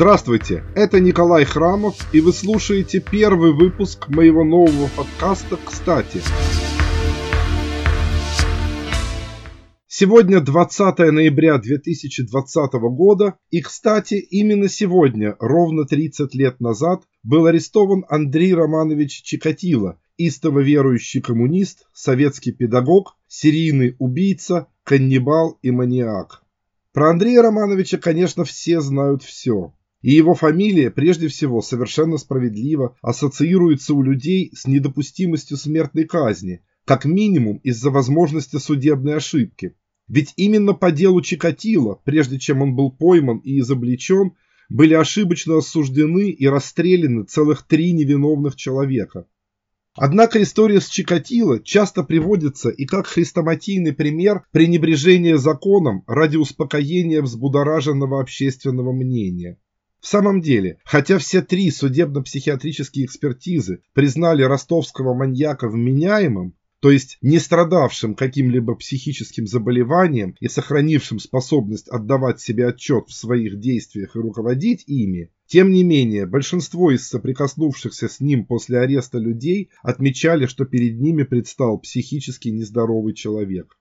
Здравствуйте, это Николай Храмов, и вы слушаете первый выпуск моего нового подкаста «Кстати». Сегодня 20 ноября 2020 года, и, кстати, именно сегодня, ровно 30 лет назад, был арестован Андрей Романович Чикатило, истово верующий коммунист, советский педагог, серийный убийца, каннибал и маньяк. Про Андрея Романовича, конечно, все знают все. И его фамилия, прежде всего, совершенно справедливо ассоциируется у людей с недопустимостью смертной казни, как минимум из-за возможности судебной ошибки. Ведь именно по делу Чикатило, прежде чем он был пойман и изобличен, были ошибочно осуждены и расстреляны целых три невиновных человека. Однако история с Чикатило часто приводится и как хрестоматийный пример пренебрежения законом ради успокоения взбудораженного общественного мнения. В самом деле, хотя все три судебно-психиатрические экспертизы признали ростовского маньяка вменяемым, то есть не страдавшим каким-либо психическим заболеванием и сохранившим способность отдавать себе отчет в своих действиях и руководить ими, тем не менее, большинство из соприкоснувшихся с ним после ареста людей отмечали, что перед ними предстал психически нездоровый человек.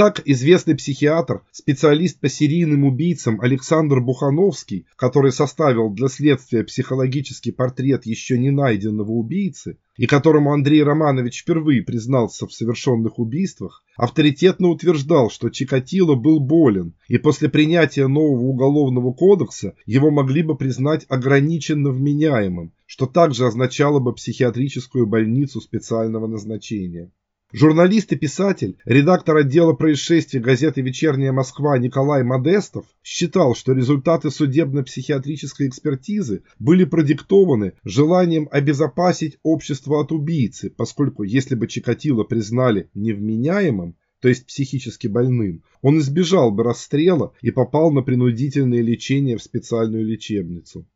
Так известный психиатр, специалист по серийным убийцам Александр Бухановский, который составил для следствия психологический портрет еще не найденного убийцы, и которому Андрей Романович впервые признался в совершенных убийствах, авторитетно утверждал, что Чикатило был болен, и после принятия нового уголовного кодекса его могли бы признать ограниченно вменяемым, что также означало бы психиатрическую больницу специального назначения. Журналист и писатель, редактор отдела происшествий газеты «Вечерняя Москва» Николай Модестов считал, что результаты судебно-психиатрической экспертизы были продиктованы желанием обезопасить общество от убийцы, поскольку если бы Чикатило признали невменяемым, то есть психически больным, он избежал бы расстрела и попал на принудительное лечение в специальную лечебницу.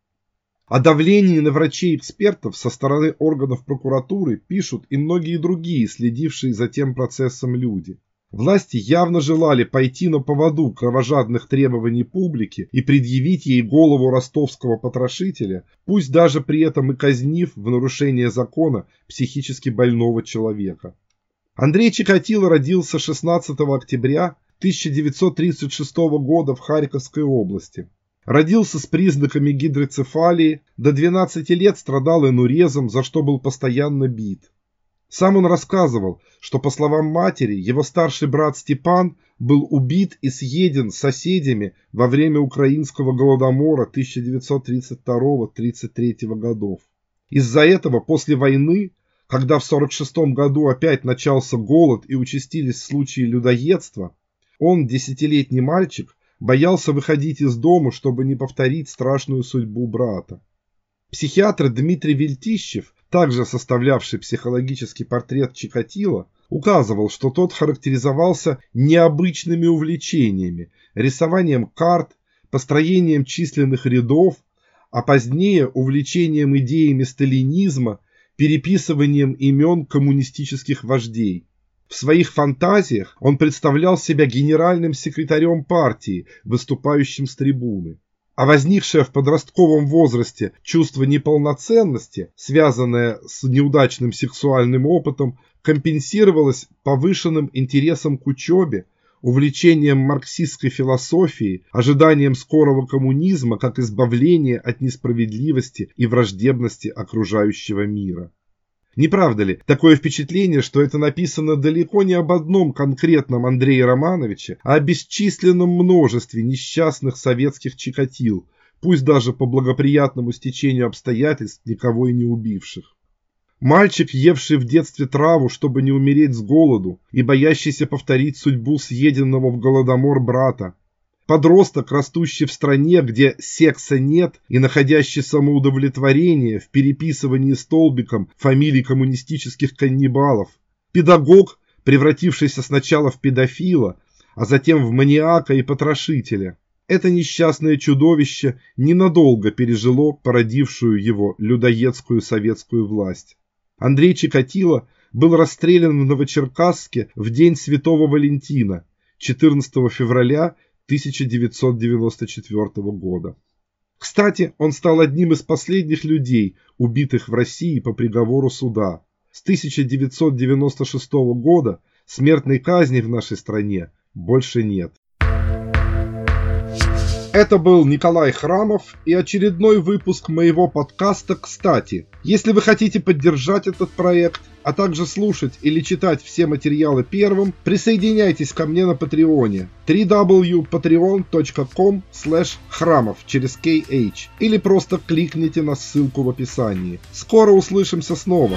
О давлении на врачей-экспертов со стороны органов прокуратуры пишут и многие другие, следившие за тем процессом люди. Власти явно желали пойти на поводу кровожадных требований публики и предъявить ей голову ростовского потрошителя, пусть даже при этом и казнив в нарушение закона психически больного человека. Андрей Чикатило родился 16 октября 1936 года в Харьковской области. Родился с признаками гидроцефалии, до 12 лет страдал энурезом, за что был постоянно бит. Сам он рассказывал, что, по словам матери, его старший брат Степан был убит и съеден соседями во время украинского голодомора 1932-33 годов. Из-за этого после войны, когда в 1946 году опять начался голод и участились случаи людоедства, он, десятилетний мальчик, боялся выходить из дома, чтобы не повторить страшную судьбу брата. Психиатр Дмитрий Вельтищев, также составлявший психологический портрет Чикатило, указывал, что тот характеризовался необычными увлечениями, рисованием карт, построением численных рядов, а позднее увлечением идеями сталинизма, переписыванием имен коммунистических вождей. В своих фантазиях он представлял себя генеральным секретарем партии, выступающим с трибуны. А возникшее в подростковом возрасте чувство неполноценности, связанное с неудачным сексуальным опытом, компенсировалось повышенным интересом к учебе, увлечением марксистской философией, ожиданием скорого коммунизма как избавления от несправедливости и враждебности окружающего мира. Не правда ли, такое впечатление, что это написано далеко не об одном конкретном Андрее Романовиче, а о бесчисленном множестве несчастных советских чикатил, пусть даже по благоприятному стечению обстоятельств никого и не убивших. Мальчик, евший в детстве траву, чтобы не умереть с голоду, и боящийся повторить судьбу съеденного в голодомор брата, Подросток, растущий в стране, где секса нет и находящий самоудовлетворение в переписывании столбиком фамилий коммунистических каннибалов. Педагог, превратившийся сначала в педофила, а затем в маниака и потрошителя. Это несчастное чудовище ненадолго пережило породившую его людоедскую советскую власть. Андрей Чикатило был расстрелян в Новочеркасске в день Святого Валентина, 14 февраля 1994 года. Кстати, он стал одним из последних людей, убитых в России по приговору суда. С 1996 года смертной казни в нашей стране больше нет. Это был Николай Храмов и очередной выпуск моего подкаста «Кстати». Если вы хотите поддержать этот проект, а также слушать или читать все материалы первым, присоединяйтесь ко мне на Патреоне www.patreon.com храмов через KH или просто кликните на ссылку в описании. Скоро услышимся снова!